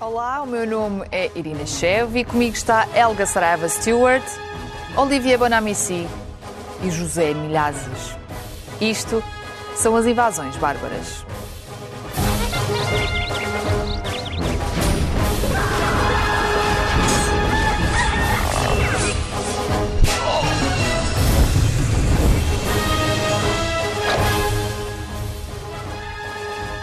Olá, o meu nome é Irina Chev e comigo está Helga Saraiva Stewart, Olivier Bonamici e José Milhazes. Isto são as invasões bárbaras.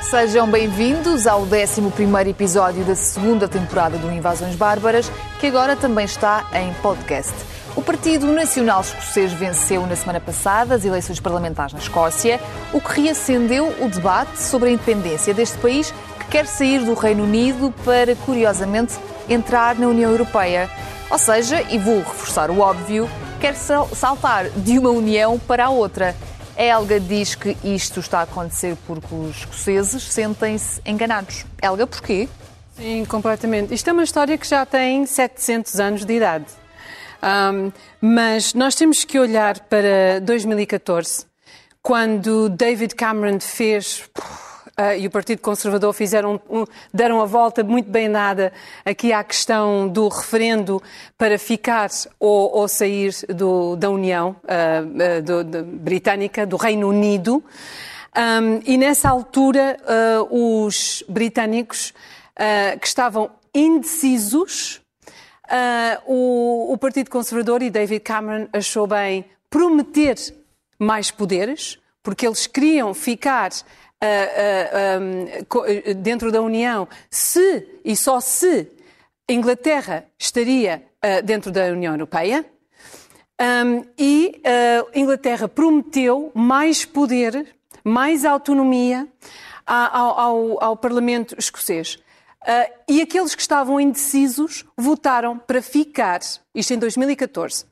Sejam bem-vindos ao 11 episódio da segunda temporada do Invasões Bárbaras, que agora também está em podcast. O Partido Nacional Escocês venceu na semana passada as eleições parlamentares na Escócia, o que reacendeu o debate sobre a independência deste país que quer sair do Reino Unido para, curiosamente, entrar na União Europeia. Ou seja, e vou reforçar o óbvio, quer saltar de uma união para a outra. A Helga diz que isto está a acontecer porque os escoceses sentem-se enganados. Helga, porquê? Sim, completamente. Isto é uma história que já tem 700 anos de idade. Um, mas nós temos que olhar para 2014, quando David Cameron fez Uh, e o Partido Conservador fizeram, um, deram a volta muito bem dada aqui à questão do referendo para ficar ou, ou sair do, da União uh, do, britânica, do Reino Unido. Um, e nessa altura, os britânicos que estavam indecisos, o, o Partido Conservador e David Cameron achou bem prometer mais poderes, porque eles queriam ficar uh, uh, dentro da União, se e só se Inglaterra estaria uh, dentro da União Europeia. Um, e Inglaterra prometeu mais poder, mais autonomia ao, ao, ao Parlamento escocês. Uh, e aqueles que estavam indecisos votaram para ficar, isto em 2014.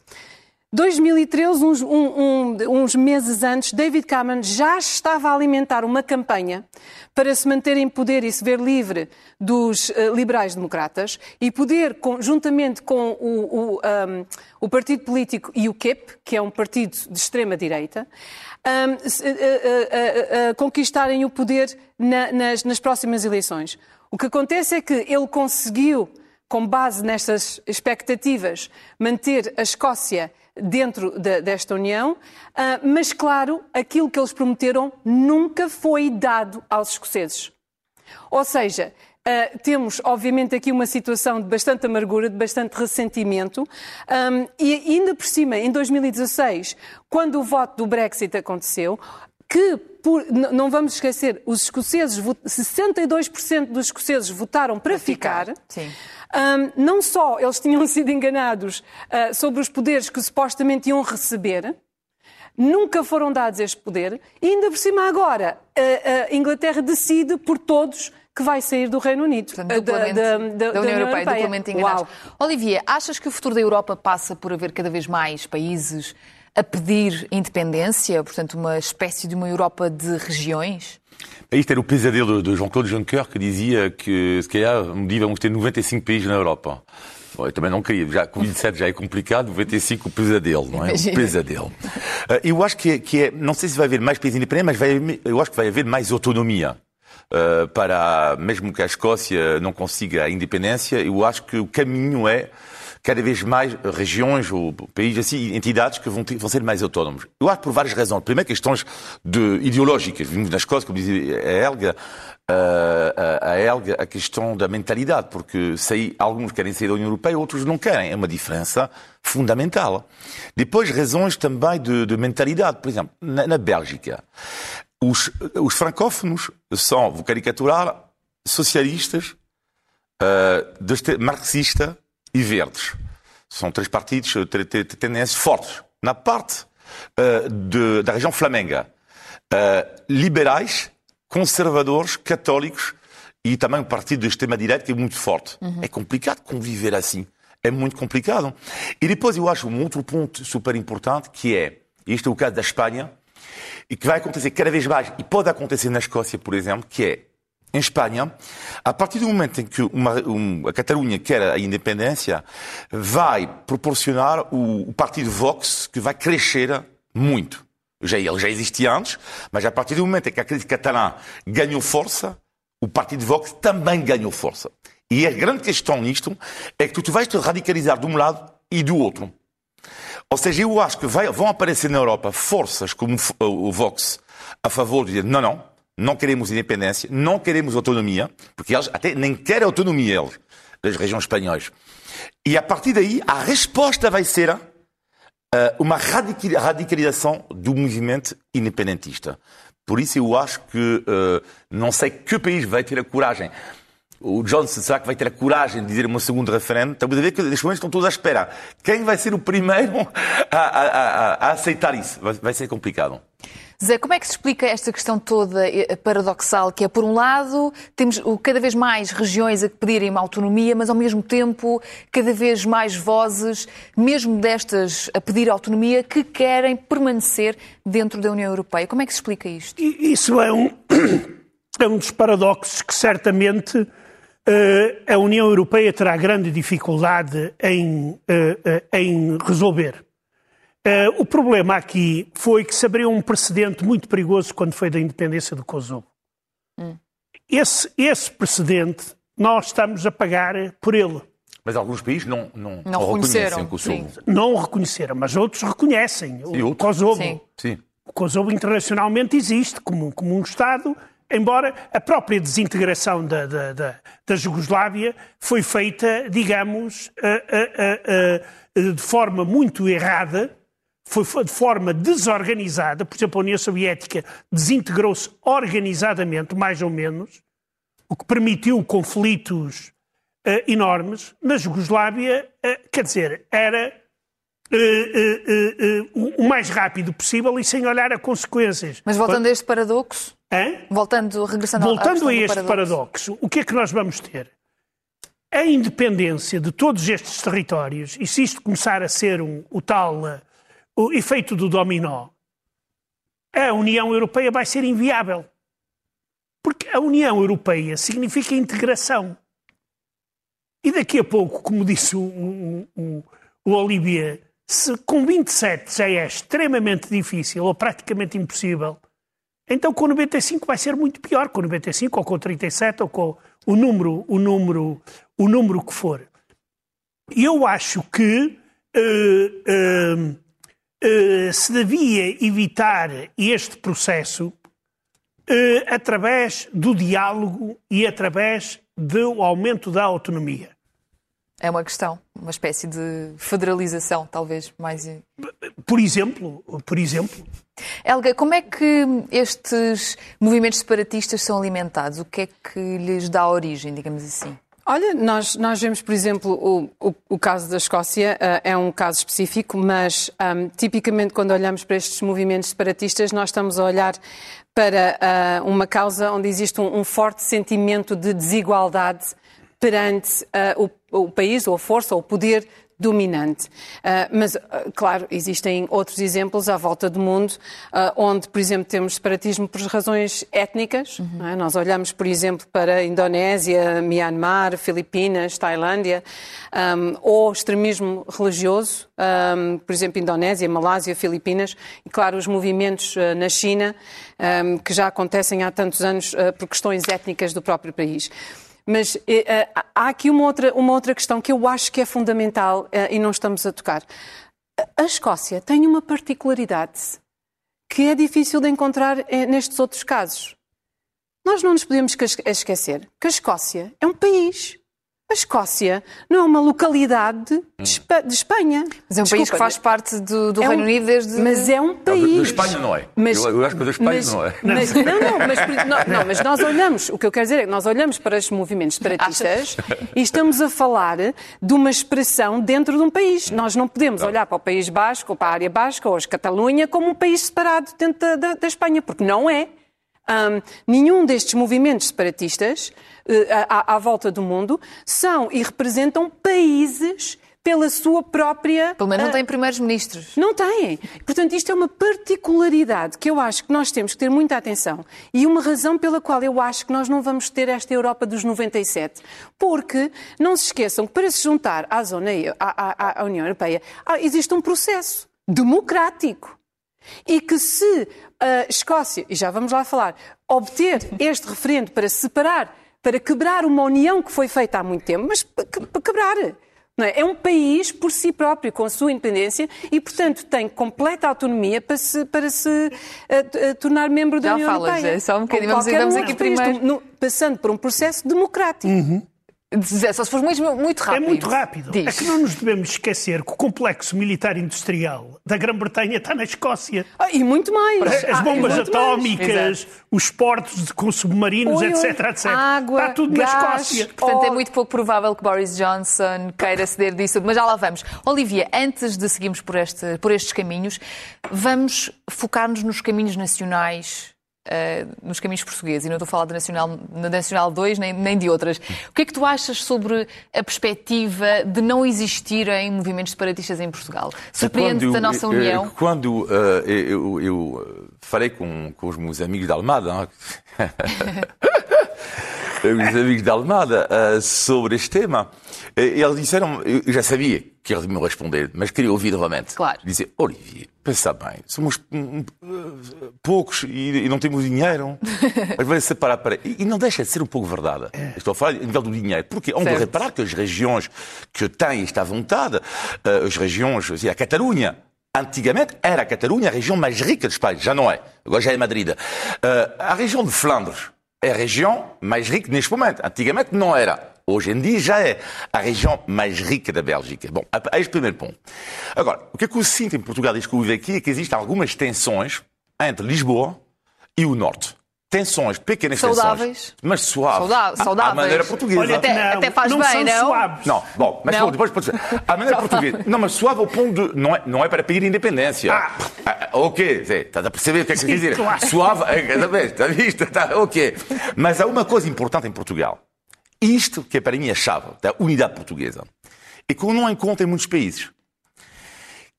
2013, uns, um, um, uns, meses antes, David Cameron já estava a alimentar uma campanha para se manter em poder e se ver livre dos uh, liberais-democratas e poder, juntamente com o, o, um, o, partido político UKIP, que é um partido de extrema-direita, uh, uh, conquistarem o poder na, nas, nas próximas eleições. O que acontece é que ele conseguiu, com base nestas expectativas, manter a Escócia dentro de, desta União, uh, mas, claro, aquilo que eles prometeram nunca foi dado aos escoceses. Ou seja, Uh, temos, obviamente, aqui uma situação de bastante amargura, de bastante ressentimento, um, e ainda por cima, em 2016, quando o voto do Brexit aconteceu, que, por, não vamos esquecer, os escoceses, 62% dos escoceses votaram para, para ficar. ficar. Sim. Um, não só eles tinham sido enganados uh, sobre os poderes que supostamente iam receber, nunca foram dados este poder, e ainda por cima agora a, a Inglaterra decide por todos que vai sair do Reino Unido, Portanto, da, da, da, da, União Europeia, Europeia. duplamente enganados. Uau. Olivia, achas que o futuro da Europa passa por haver cada vez mais países a pedir independência, portanto uma espécie de uma Europa de regiões? Isto era o pesadelo de Jean-Claude Juncker que dizia que, se calhar, um dia vamos ter 95 países na Europa. Bom, eu também não queria, já, com 27 já é complicado, 95 o pesadelo, não é? O pesadelo. Uh, eu acho que é, que é, não sei se vai haver mais países independentes, mas vai, eu acho que vai haver mais autonomia. Uh, para, mesmo que a Escócia não consiga a independência, eu acho que o caminho é cada vez mais regiões ou países, assim, entidades que vão, ter, vão ser mais autónomos. Eu acho por várias razões. Primeiro, questões de, ideológicas. Vimos nas coisas, como dizia a Helga, a, a Helga, a questão da mentalidade, porque sei, alguns querem sair da União Europeia, outros não querem. É uma diferença fundamental. Depois, razões também de, de mentalidade. Por exemplo, na, na Bélgica, os, os francófonos são, vou caricaturar, socialistas, uh, marxistas, e verdes. São três partidos, tendências fortes. Na parte uh, de, da região flamenga, uh, liberais, conservadores, católicos e também um partido de extrema-direita que é muito forte. Uhum. É complicado conviver assim. É muito complicado. E depois eu acho um outro ponto super importante que é, e este é o caso da Espanha, e que vai acontecer cada vez mais, e pode acontecer na Escócia, por exemplo, que é em Espanha, a partir do momento em que uma, um, a Catalunha quer a independência, vai proporcionar o, o partido Vox que vai crescer muito. Já, ele já existia antes, mas a partir do momento em que a crise catalã ganhou força, o partido Vox também ganhou força. E a grande questão nisto é que tu vais te radicalizar de um lado e do outro. Ou seja, eu acho que vai, vão aparecer na Europa forças como o Vox a favor de dizer não, não, não queremos independência, não queremos autonomia, porque eles até nem querem autonomia, eles, das regiões espanhóis. E a partir daí, a resposta vai ser uh, uma radicalização do movimento independentista. Por isso eu acho que uh, não sei que país vai ter a coragem. O Johnson será que vai ter a coragem de dizer uma segunda referendo? Estamos a ver que neste momento estão todos à espera. Quem vai ser o primeiro a, a, a, a aceitar isso? Vai, vai ser complicado. Zé, como é que se explica esta questão toda eh, paradoxal, que é, por um lado, temos cada vez mais regiões a pedirem uma autonomia, mas, ao mesmo tempo, cada vez mais vozes, mesmo destas a pedir autonomia, que querem permanecer dentro da União Europeia. Como é que se explica isto? Isso é um, é um dos paradoxos que, certamente, eh, a União Europeia terá grande dificuldade em, eh, em resolver. Uh, o problema aqui foi que se abriu um precedente muito perigoso quando foi da independência do Kosovo. Hum. Esse, esse precedente, nós estamos a pagar por ele. Mas alguns países não, não, não, não reconhecem o Kosovo. Sim. Não o reconheceram, mas outros reconhecem Sim, o outro? Kosovo. Sim. Sim. O Kosovo internacionalmente existe como, como um Estado, embora a própria desintegração da, da, da, da Jugoslávia foi feita, digamos, uh, uh, uh, de forma muito errada, foi de forma desorganizada, por exemplo, a União Soviética desintegrou-se organizadamente, mais ou menos, o que permitiu conflitos uh, enormes. Na Jugoslávia, uh, quer dizer, era uh, o mais rápido possível e sem olhar a consequências. Mas voltando a este paradoxo, Hã? voltando, regressando voltando a este paradoxo. paradoxo, o que é que nós vamos ter? A independência de todos estes territórios, e se isto começar a ser um, o tal o efeito do dominó, a União Europeia vai ser inviável. Porque a União Europeia significa integração. E daqui a pouco, como disse o, o, o, o Olivier, se com 27 já é extremamente difícil ou praticamente impossível, então com 95 vai ser muito pior, com 95 ou com 37 ou com o número, o número, o número que for. Eu acho que uh, uh, se devia evitar este processo uh, através do diálogo e através do aumento da autonomia. É uma questão, uma espécie de federalização, talvez mais. Por exemplo, por exemplo. Helga, como é que estes movimentos separatistas são alimentados? O que é que lhes dá origem, digamos assim? Olha, nós, nós vemos, por exemplo, o, o, o caso da Escócia uh, é um caso específico, mas um, tipicamente quando olhamos para estes movimentos separatistas, nós estamos a olhar para uh, uma causa onde existe um, um, forte sentimento de desigualdade perante uh, o, o país, ou a força, ou o poder dominante. Uh, mas, uh, claro, existem outros exemplos à volta do mundo, uh, onde, por exemplo, temos separatismo por razões étnicas. Uhum. É? Nós olhamos, por exemplo, para a Indonésia, Myanmar, Filipinas, Tailândia, um, ou extremismo religioso, um, por exemplo, Indonésia, Malásia, Filipinas, e, claro, os movimentos na China, um, que já acontecem há tantos anos por questões étnicas do próprio país. Mas eh, há aqui uma outra, uma outra questão que eu acho que é fundamental eh, e não estamos a tocar. A Escócia tem uma particularidade que é difícil de encontrar eh, nestes outros casos. Nós não nos podemos esquecer que a Escócia é um país. A Escócia não é uma localidade de, de Espanha. Mas é um Desculpa, país que faz parte do, do é Reino um, Unido desde. Mas é um país. Da Espanha não é. Mas, eu, eu, acho que da Espanha mas, não é. Mas, não, não mas, não, não, mas nós olhamos, o que eu quero dizer é que nós olhamos para os movimentos separatistas e estamos a falar de uma expressão dentro de um país. Nós não podemos não. olhar para o País Basco, ou para a área basca, ou a Catalunha, como um país separado dentro da, da, da Espanha, porque não é. Um, nenhum destes movimentos separatistas uh, à, à volta do mundo são e representam países pela sua própria. Pelo menos não têm primeiros ministros. Não têm. Portanto, isto é uma particularidade que eu acho que nós temos que ter muita atenção e uma razão pela qual eu acho que nós não vamos ter esta Europa dos 97. Porque não se esqueçam que para se juntar à, zona, à, à, à União Europeia existe um processo democrático. E que se a Escócia, e já vamos lá falar, obter este referendo para separar para quebrar uma união que foi feita há muito tempo, mas para quebrar. É? é? um país por si próprio, com a sua independência, e, portanto, tem completa autonomia para se, para se uh, uh, tornar membro da Já União falas, Europeia. É só um bocadinho, vamos, vamos aqui primeiro. No, passando por um processo democrático. Uhum. Só se for muito, muito rápido. É muito rápido. Diz. É que não nos devemos esquecer que o complexo militar industrial da Grã-Bretanha está na Escócia. Ah, e muito mais. As Ah, bombas muito atómicas, os portos com submarinos, Oi, oi. etc, etc. Água, está tudo gás. na Escócia. Portanto, é Oh. muito pouco provável que Boris Johnson queira ceder disso, mas já lá vamos. Olivia, antes de seguirmos por, este, por estes caminhos, vamos focar-nos nos caminhos nacionais. Eh, nos caminhos portugueses, e não estou a falar da Nacional, da Nacional 2 nem, nem de outras. O que é que tu achas sobre a perspectiva de não existirem movimentos separatistas em Portugal? Surpreende-te Quando, a nossa eh, união? Quando eh, eu, eu falei com, com os meus amigos da Almada, hein? os amigos da Almada, eh, sobre este tema, eh, eles disseram, eu já sabia que eles me responder, mas queria ouvir novamente. Claro. Dizer, Olivier, pensa bem, somos poucos e, não temos dinheiro. Mas vai separar para. E, e não deixa de ser um pouco verdade. Estou a falar a nível do dinheiro. Porque onde Certo. reparar que as regiões que têm esta vontade, eh, as regiões, assim, a Catalunha, antigamente era a Catalunha a região mais rica de Espanha, já não é. Agora já é Madrid. Eh, a região de Flandres é a região mais rica neste momento. Antigamente não era. Hoje em dia já é a região mais rica da Bélgica. Bom, a- este primeiro ponto. Agora, o que é que eu sinto em Portugal, desde que eu vivo aqui, é que existem algumas tensões entre Lisboa e o Norte. Tensões, pequenas Saudáveis. tensões, mas suaves. Sauda- À- À saudáveis. maneira portuguesa. Olha, Até- não, até faz não bem, são não? suaves. Não, bom, mas Não. bom, depois pode ser. A maneira portuguesa. Não, mas suave ao ponto de. Não é, não é para pedir independência. Ah. Ah, ok, Zé, estás a perceber o que é que eu quer dizer? claro. Suave, é, cada vez, está visto? Tá, ok. Mas há uma coisa importante em Portugal. Isto que é para mim a chave da unidade portuguesa. E que eu não encontro em muitos países.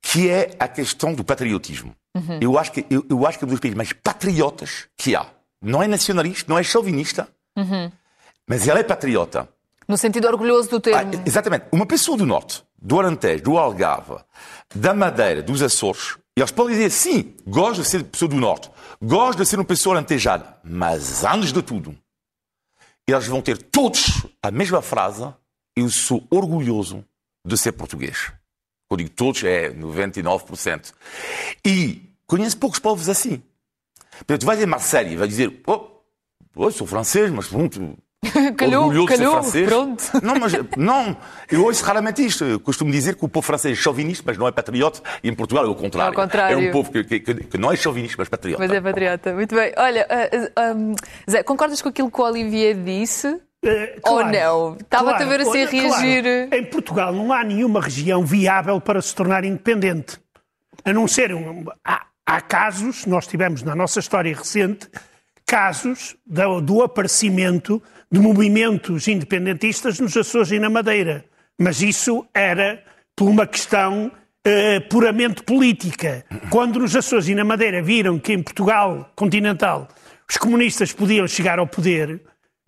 Que é a questão do patriotismo. Eu, acho que, eu, eu acho que é um dos países mais patriotas que há. Não é nacionalista, não é chauvinista, mas ele é patriota. No sentido orgulhoso do Ah, termo. exatamente. Uma pessoa do Norte, do Alentejo, do Algarve, da Madeira, dos Açores, eles podem dizer, sim, gosto de ser pessoa do Norte, gosto de ser uma pessoa alentejada, mas antes de tudo, eles vão ter todos a mesma frase, eu sou orgulhoso de ser português. Quando digo todos, é 99%. E conheço poucos povos assim. Portanto, tu vais em Marseille e vais dizer, oh, eu sou francês, mas pronto, Calhou, calhou, francês. pronto. Não, mas não, eu ouço raramente isto. Eu costumo dizer que o povo francês é chauvinista, mas não é patriota, e em Portugal é o contrário. É o contrário. É um povo que, que- que- não é chauvinista, mas patriota. Mas é patriota. Muito bem. Olha, ah, ah, um, Zé, concordas com aquilo que o Olivier disse? Eh, Ou não? Estava-te a ver assim a olha, claro. reagir. Em Portugal não há nenhuma região viável para se tornar independente. A não ser. Um, há, há casos, nós tivemos na nossa história recente, casos do, do aparecimento de movimentos independentistas nos Açores e na Madeira. Mas isso era por uma questão eh, puramente política. Quando nos Açores e na Madeira viram que em Portugal continental os comunistas podiam chegar ao poder,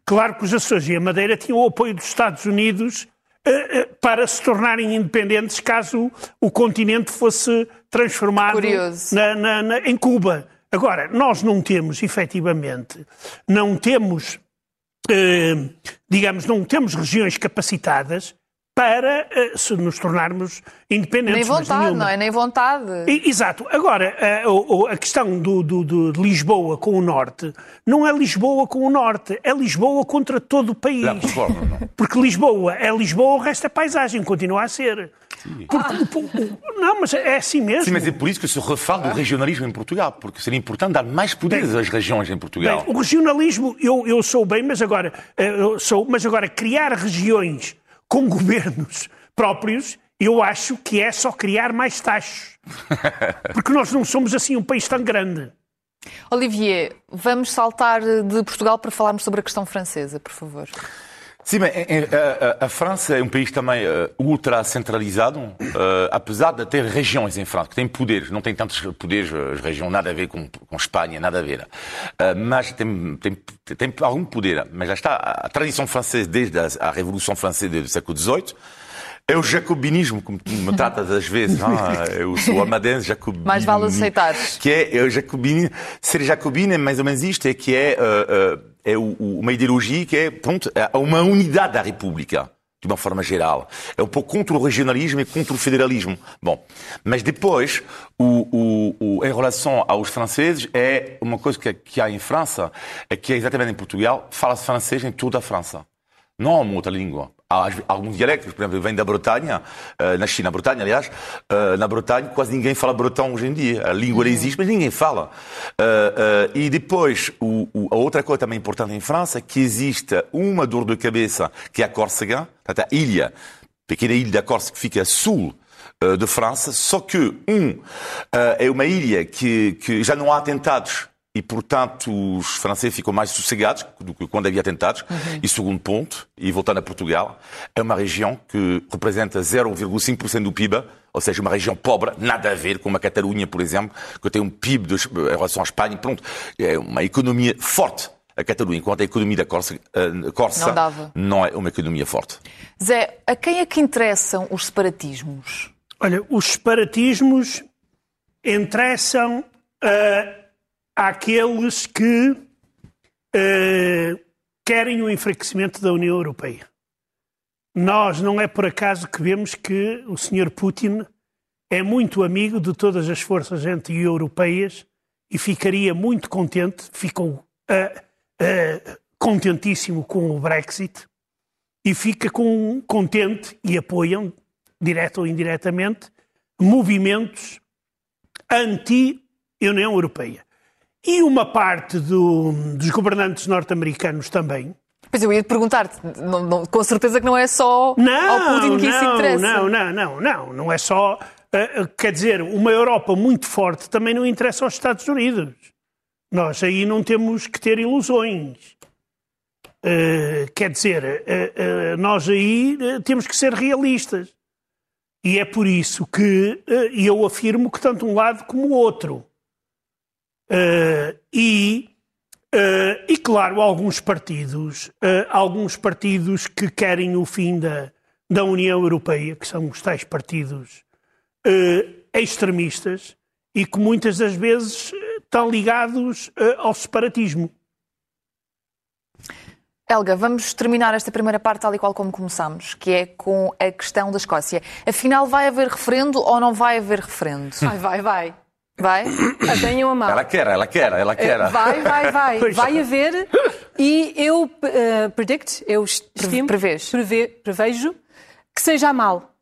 claro que os Açores e a Madeira tinham o apoio dos Estados Unidos eh, eh, para se tornarem independentes caso o continente fosse transformado na- na- na- em Cuba. Agora, nós não temos, efetivamente, não temos, eh, digamos, não temos regiões capacitadas para eh, se nos tornarmos independentes. Nem vontade, nenhuma. não é? Nem vontade. E- Exato. Agora, a, o- a questão do, do- do- de Lisboa com o Norte não é Lisboa com o Norte, é Lisboa contra todo o país. Não. Porque Lisboa é Lisboa, o resto é paisagem, continua a ser. O- não, mas é assim mesmo. Sim, mas é por isso que se refala do regionalismo em Portugal, porque seria importante dar mais poderes às regiões em Portugal. Bem, o regionalismo, eu, eu sou bem, mas agora, eh, eu sou, mas agora criar regiões com governos próprios, eu acho que é só criar mais taxos. Porque nós não somos assim um país tão grande. Olivier, vamos saltar de Portugal para falarmos sobre a questão francesa, por favor. Sim, mas a, a- a França é um país também eh, ultra centralizado, eh, apesar de ter regiões em França que têm poderes, não tem tantos poderes, eh, as regiões nada a ver com, com Espanha, nada a ver, Eh, mas tem, tem, tem algum poder. Mas já está a tradição francesa desde a, a Revolução Francesa do século XVIII É o jacobinismo, como tu me tratas às vezes. É? Eu sou almadense, jacobino. Mais vale aceitar. Que é, é o jacobino. Ser jacobino é mais ou menos isto, é que é, uh, uh, é uma ideologia que é, pronto, é uma unidade da República de uma forma geral. É um pouco contra o regionalismo e contra o federalismo. Bom, mas depois, o, o, o, em relação aos franceses, é uma coisa que, que há em França, é que é exatamente em Portugal, fala-se francês em toda a França. Não há uma outra língua. Há alguns dialectos, por exemplo, vem da Bretanha, eh, na China, Bretanha, aliás, eh, na Bretanha quase ninguém fala bretão hoje em dia. A língua uhum. existe, mas ninguém fala. Eh, e depois, a outra coisa também importante em França é que existe uma dor de cabeça, que é a Córcega, a ilha, pequena ilha da Córcega que fica a sul de França, só que, um, é uma ilha que, que já não há atentados e, portanto, os franceses ficam mais sossegados do que quando havia atentados. Uhum. E segundo ponto, e voltando a Portugal, é uma região que representa 0,5% do PIB, ou seja, uma região pobre, nada a ver com uma Catalunha, por exemplo, que tem um PIB de, em relação à Espanha, pronto, é uma economia forte. A Catalunha, enquanto a economia da Corsa, uh, Corsa não, não é uma economia forte. Zé, a quem é que interessam os separatismos? Olha, os separatismos interessam uh, àqueles que uh, querem o enfraquecimento da União Europeia. Nós não é por acaso que vemos que o Sr. Putin é muito amigo de todas as forças anti-europeias e ficaria muito contente, ficou uh, uh, contentíssimo com o Brexit e fica com, contente e apoiam, direto ou indiretamente, movimentos anti-União Europeia. E uma parte do, dos governantes norte-americanos também. Pois eu ia te perguntar, não, não, com certeza que não é só não, ao Putin que não, isso interessa. Não, não, não, não, não é só. Uh, quer dizer, uma Europa muito forte também não interessa aos Estados Unidos. Nós aí não temos que ter ilusões. Uh, quer dizer, uh, nós aí temos que ser realistas. E é por isso que eu afirmo que tanto um lado como o outro Uh, e, uh, e, claro, alguns partidos, uh, alguns partidos que querem o fim da, da União Europeia, que são os tais partidos extremistas e que muitas das vezes estão ligados ao separatismo. Helga, vamos terminar esta primeira parte tal e qual como começámos, que é com a questão da Escócia. Afinal, vai haver referendo ou não vai haver referendo? Vai, vai, vai. Vai? Tenham a mão. Ela quer, ela quer, ela quer. Eh, vai, vai, vai. Vai haver. E eu uh, predict, eu estimo, Prevês. Preve, prevejo que seja mal.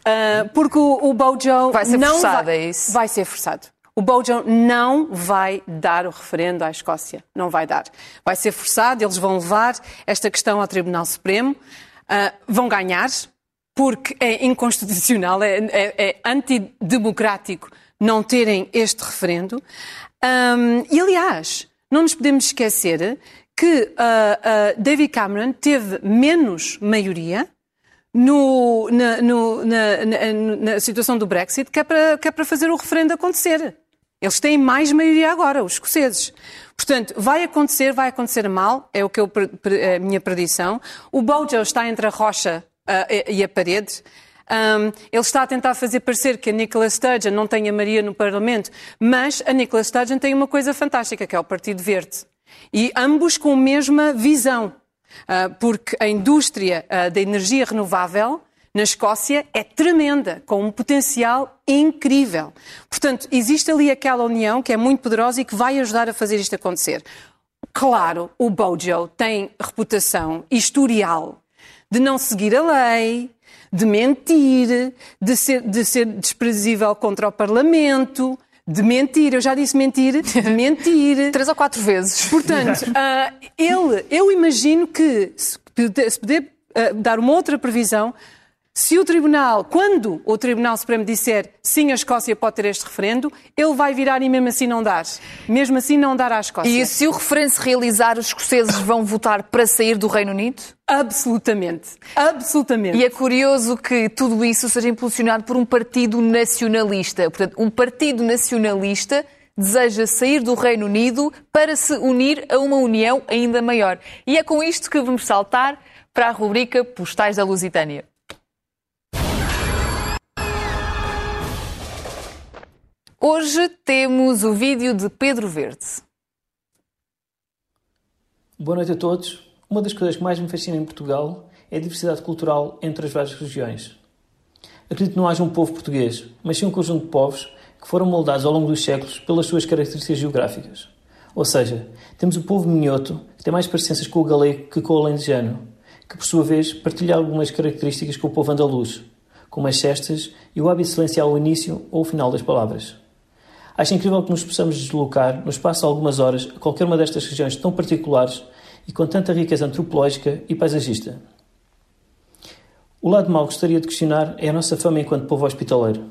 Uh, porque o, o Bojo vai ser não forçado, vai, é isso? Vai ser forçado. O Bojo não vai dar o referendo à Escócia. Não vai dar. Vai ser forçado, eles vão levar esta questão ao Tribunal Supremo. Uh, vão ganhar, porque é inconstitucional, é, é, é antidemocrático não terem este referendo. Um, e, aliás, não nos podemos esquecer que uh, uh, David Cameron teve menos maioria no, na, no, na, na, na, situação do Brexit que é, para, que é para fazer o referendo acontecer. Eles têm mais maioria agora, os escoceses. Portanto, vai acontecer, vai acontecer mal, é o que eu, é a minha predição. O Bojo está entre a rocha uh, e a parede. Um, ele está a tentar fazer parecer que a Nicola Sturgeon não tem a Maria no Parlamento, mas a Nicola Sturgeon tem uma coisa fantástica, que é o Partido Verde. E ambos com a mesma visão, uh, porque a indústria uh, da energia renovável na Escócia é tremenda, com um potencial incrível. Portanto, existe ali aquela união que é muito poderosa e que vai ajudar a fazer isto acontecer. Claro, o Bojo tem reputação historial de não seguir a lei, de mentir, de ser, de ser desprezível contra o Parlamento, de mentir, eu já disse mentir, de mentir. Três ou quatro vezes. Portanto, uh, ele, eu imagino que, se puder uh, dar uma outra previsão, se o Tribunal, quando o Tribunal Supremo disser sim, a Escócia pode ter este referendo, ele vai virar e mesmo assim não dar. Mesmo assim não dar à Escócia. E se o referendo se realizar, os escoceses vão votar para sair do Reino Unido? Absolutamente. Absolutamente. E é curioso que tudo isso seja impulsionado por um partido nacionalista. Portanto, um partido nacionalista deseja sair do Reino Unido para se unir a uma união ainda maior. E é com isto que vamos saltar para a rubrica Postais da Lusitânia. Hoje temos o vídeo de Pedro Verde. Boa noite a todos. Uma das coisas que mais me fascina em Portugal é a diversidade cultural entre as várias regiões. Acredito que não haja um povo português, mas sim um conjunto de povos que foram moldados ao longo dos séculos pelas suas características geográficas. Ou seja, temos o povo minhoto, que tem mais parecenças com o galego que com o alentejano, que por sua vez partilha algumas características com o povo andaluz, como as cestas e o hábito silenciar o início ou o final das palavras. Acho incrível que nos possamos deslocar, no espaço de algumas horas, a qualquer uma destas regiões tão particulares e com tanta riqueza antropológica e paisagista. O lado mau gostaria de questionar é a nossa fama enquanto povo hospitaleiro.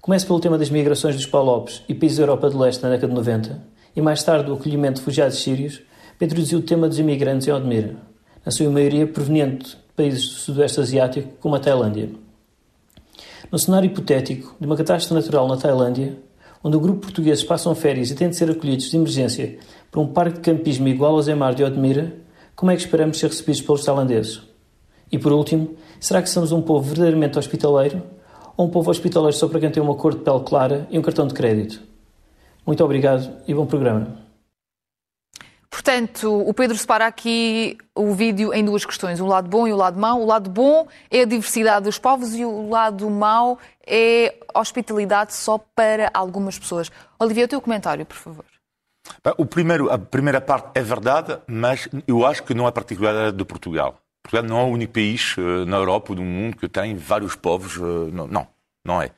Começo pelo tema das migrações dos Palopes e países da Europa de Leste na década de 90, e mais tarde o acolhimento de refugiados sírios, para introduzir o tema dos imigrantes em Odmira, na sua maioria proveniente de países do Sudoeste Asiático, como a Tailândia. No cenário hipotético de uma catástrofe natural na Tailândia, onde o grupo português passam férias e têm de ser acolhidos de emergência para um parque de campismo igual ao Zemar de Odmira, como é que esperamos ser recebidos pelos tailandeses? E por último, será que somos um povo verdadeiramente hospitaleiro ou um povo hospitaleiro só para quem tem uma cor de pele clara e um cartão de crédito? Muito obrigado e bom programa. Portanto, o Pedro separa aqui o vídeo em duas questões, o lado bom e o lado mau. O lado bom é a diversidade dos povos e o lado mau é hospitalidade só para algumas pessoas. Olivia, o teu comentário, por favor. O primeiro, a primeira parte é verdade, mas eu acho que não é particular de Portugal. Portugal não é o único país uh, na Europa ou no mundo que tem vários povos. Uh, não, não, não é.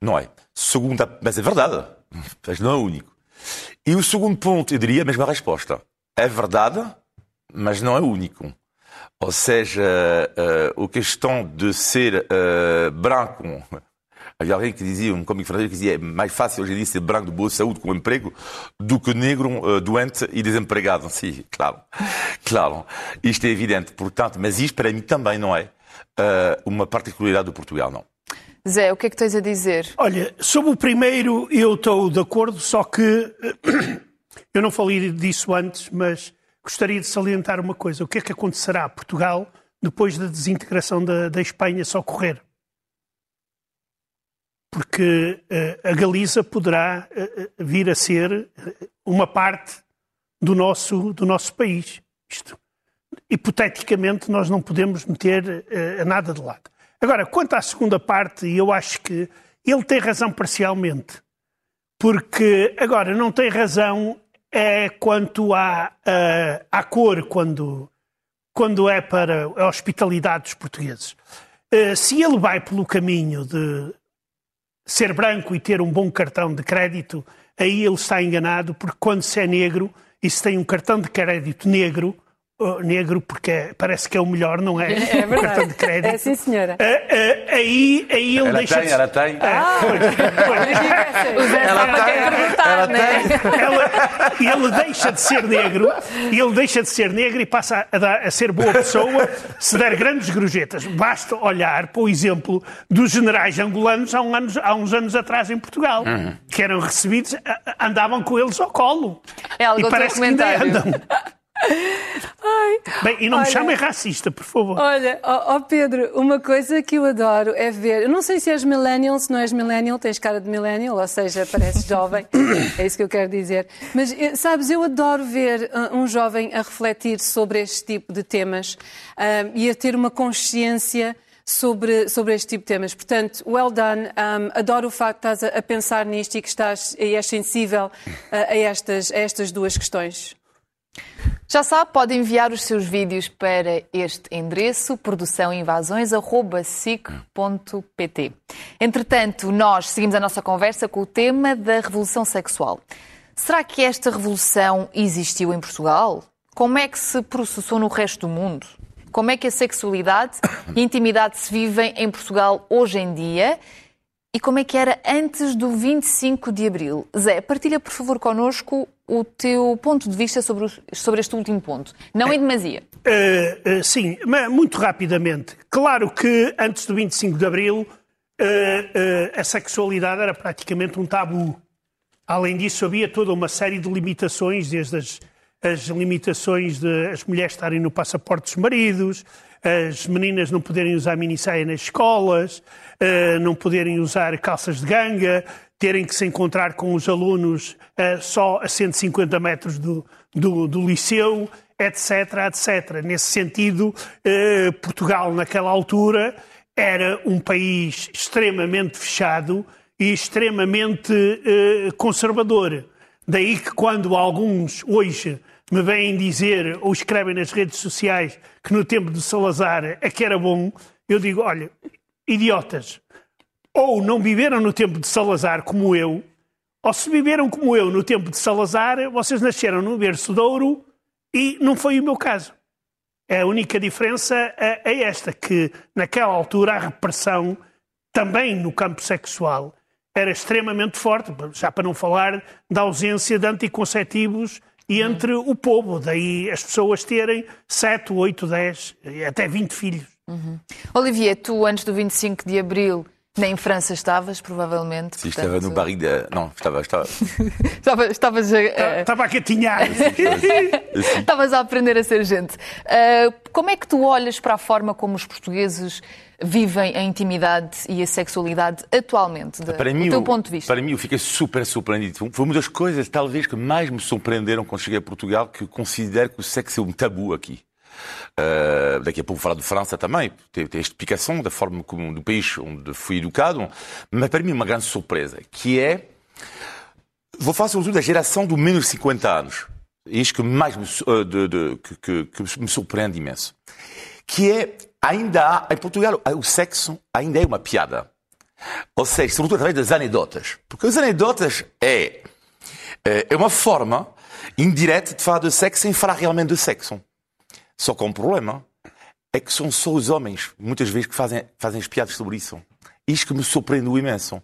Não é. Segunda, mas é verdade, mas não é o único. E o segundo ponto, eu diria a mesma resposta. É verdade, mas não é o único. Ou seja, uh, a questão de ser branco Havia alguém que dizia, um cómico francês que dizia é mais fácil hoje em dia ser branco de boa saúde com emprego do que negro uh, doente e desempregado. Sim, claro. Claro. Isto é evidente. Portanto, mas isto para mim também não é uh, uma particularidade do Portugal, não. Zé, o que é que tens a dizer? Olha, sobre o primeiro eu estou de acordo, só que eu não falei disso antes, mas gostaria de salientar uma coisa. O que é que acontecerá a Portugal depois da desintegração da, da Espanha se ocorrer? porque uh, a Galiza poderá uh, vir a ser uma parte do nosso, do nosso país. Isto, hipoteticamente, nós não podemos meter uh, nada de lado. Agora, quanto à segunda parte, eu acho que ele tem razão parcialmente, porque agora não tem razão é quanto à, à cor, quando, quando é para a hospitalidade dos portugueses. se ele vai pelo caminho de ser branco e ter um bom cartão de crédito, aí ele está enganado, porque quando se é negro e se tem um cartão de crédito negro, negro, porque é, parece que é o melhor, não é? É verdade. cartão de crédito. É sim, senhora. Uh, uh, aí, aí ele ela deixa. Tem, de... Ela tem, ah, ela tem. Ela tem. Ela, ele deixa de ser negro, ele deixa de ser negro e passa a, dar, a ser boa pessoa se der grandes gorjetas. Basta olhar para o exemplo dos generais angolanos há, um anos, há uns anos atrás em Portugal, uhum. que eram recebidos, andavam com eles ao colo. É algo e parece que ainda andam. Ai, Bem, e não olha, me chamem racista, por favor. Olha, ó oh, oh Pedro, uma coisa que eu adoro é ver. Eu não sei se és millennial, se não és millennial, tens cara de millennial, ou seja, pareces jovem, é isso que eu quero dizer. Mas, eh, sabes, eu adoro ver uh, um jovem a refletir sobre este tipo de temas uh, e a ter uma consciência sobre, sobre este tipo de temas. Portanto, well done. Um, adoro o facto que estás a, pensar nisto e que estás e és sensível a, estas, a estas duas questões. Já sabe, pode enviar os seus vídeos para este endereço, produçãoinvasões.sic.pt. Entretanto, nós seguimos a nossa conversa com o tema da revolução sexual. Será que esta revolução existiu em Portugal? Como é que se processou no resto do mundo? Como é que a sexualidade e a intimidade se vivem em Portugal hoje em dia? E como é que era antes do 25 de Abril? Zé, partilha por favor connosco o teu ponto de vista sobre, sobre este último ponto. Não em demasia. Uh, uh, sim, mas muito rapidamente. Claro que antes do 25 de Abril uh, a sexualidade era praticamente um tabu. Além disso, havia toda uma série de limitações, desde as, as limitações de as mulheres estarem no passaporte dos maridos, as meninas não poderem usar minissaia nas escolas, uh, não poderem usar calças de ganga, terem que se encontrar com os alunos uh, só a 150 metros do, do, do liceu, etc, etc. Nesse sentido, uh, Portugal, naquela altura, era um país extremamente fechado e extremamente conservador. Daí que quando alguns hoje me vêm dizer ou escrevem nas redes sociais que no tempo de Salazar é que era bom, eu digo, olha, idiotas, ou não viveram no tempo de Salazar como eu, ou se viveram como eu no tempo de Salazar, vocês nasceram no berço de ouro e não foi o meu caso. A única diferença é, é esta, que naquela altura a repressão, também no campo sexual, era extremamente forte, já para não falar da ausência de anticonceptivos e entre o povo. Daí as pessoas terem 7, 8, 10, até 20 filhos. Uhum. Olivier, tu antes do 25 de Abril nem em França estavas, provavelmente. Sim, portanto... estava no barriga de... Não, estava... Estava, estava, estavas a... Estava a catinhar. estavas a aprender a ser gente. Uh, como é que tu olhas para a forma como os portugueses vivem a intimidade e a sexualidade atualmente, de, para mim, do teu ponto de vista? Para mim, eu fiquei super surpreendido. Foi uma das coisas, talvez, que mais me surpreenderam quando cheguei a Portugal, que eu considero que o sexo é um tabu aqui. Uh, daqui a pouco falar de França também, tem, tem a explicação da forma como do país onde fui educado, mas para mim uma grande surpresa, que é, vou falar sobretudo da geração do menos de 50 anos, isto que mais me, uh, de, de, que, que, que me surpreende imenso, que é ainda há, em Portugal, o sexo ainda é uma piada. Ou seja, sobretudo através das anedotas. Porque as anedotas é, é, é uma forma indireta de falar de sexo sem falar realmente de sexo. Só que um problema é que são só os homens, muitas vezes, que fazem, fazem as piadas sobre isso. Isto que me surpreendeu imenso.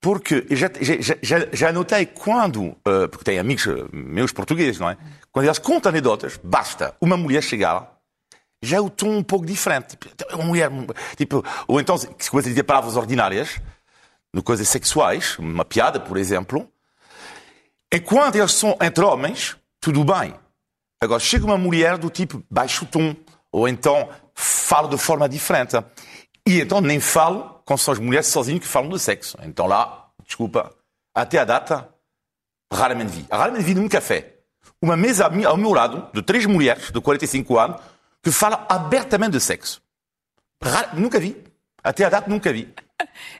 Porque já, já, já, já notei quando, uh, porque tenho amigos meus portugueses, não é? Quando eles contam anedotas, basta uma mulher chegar já é o tom um pouco diferente. Tipo, é uma mulher, tipo, ou então, se coisa dizer palavras ordinárias, coisas sexuais, uma piada, por exemplo, enquanto eles são entre homens, tudo bem. Agora, chega uma mulher do tipo baixo tom, ou então falo de forma diferente. E então nem falo com são as mulheres sozinhas que falam do sexo. Então lá, desculpa, até a data, raramente vi. Raramente vi num café. Uma mesa ao meu lado, de três mulheres de 45 anos, que falam abertamente de sexo. Nunca vi. Até a data nunca vi.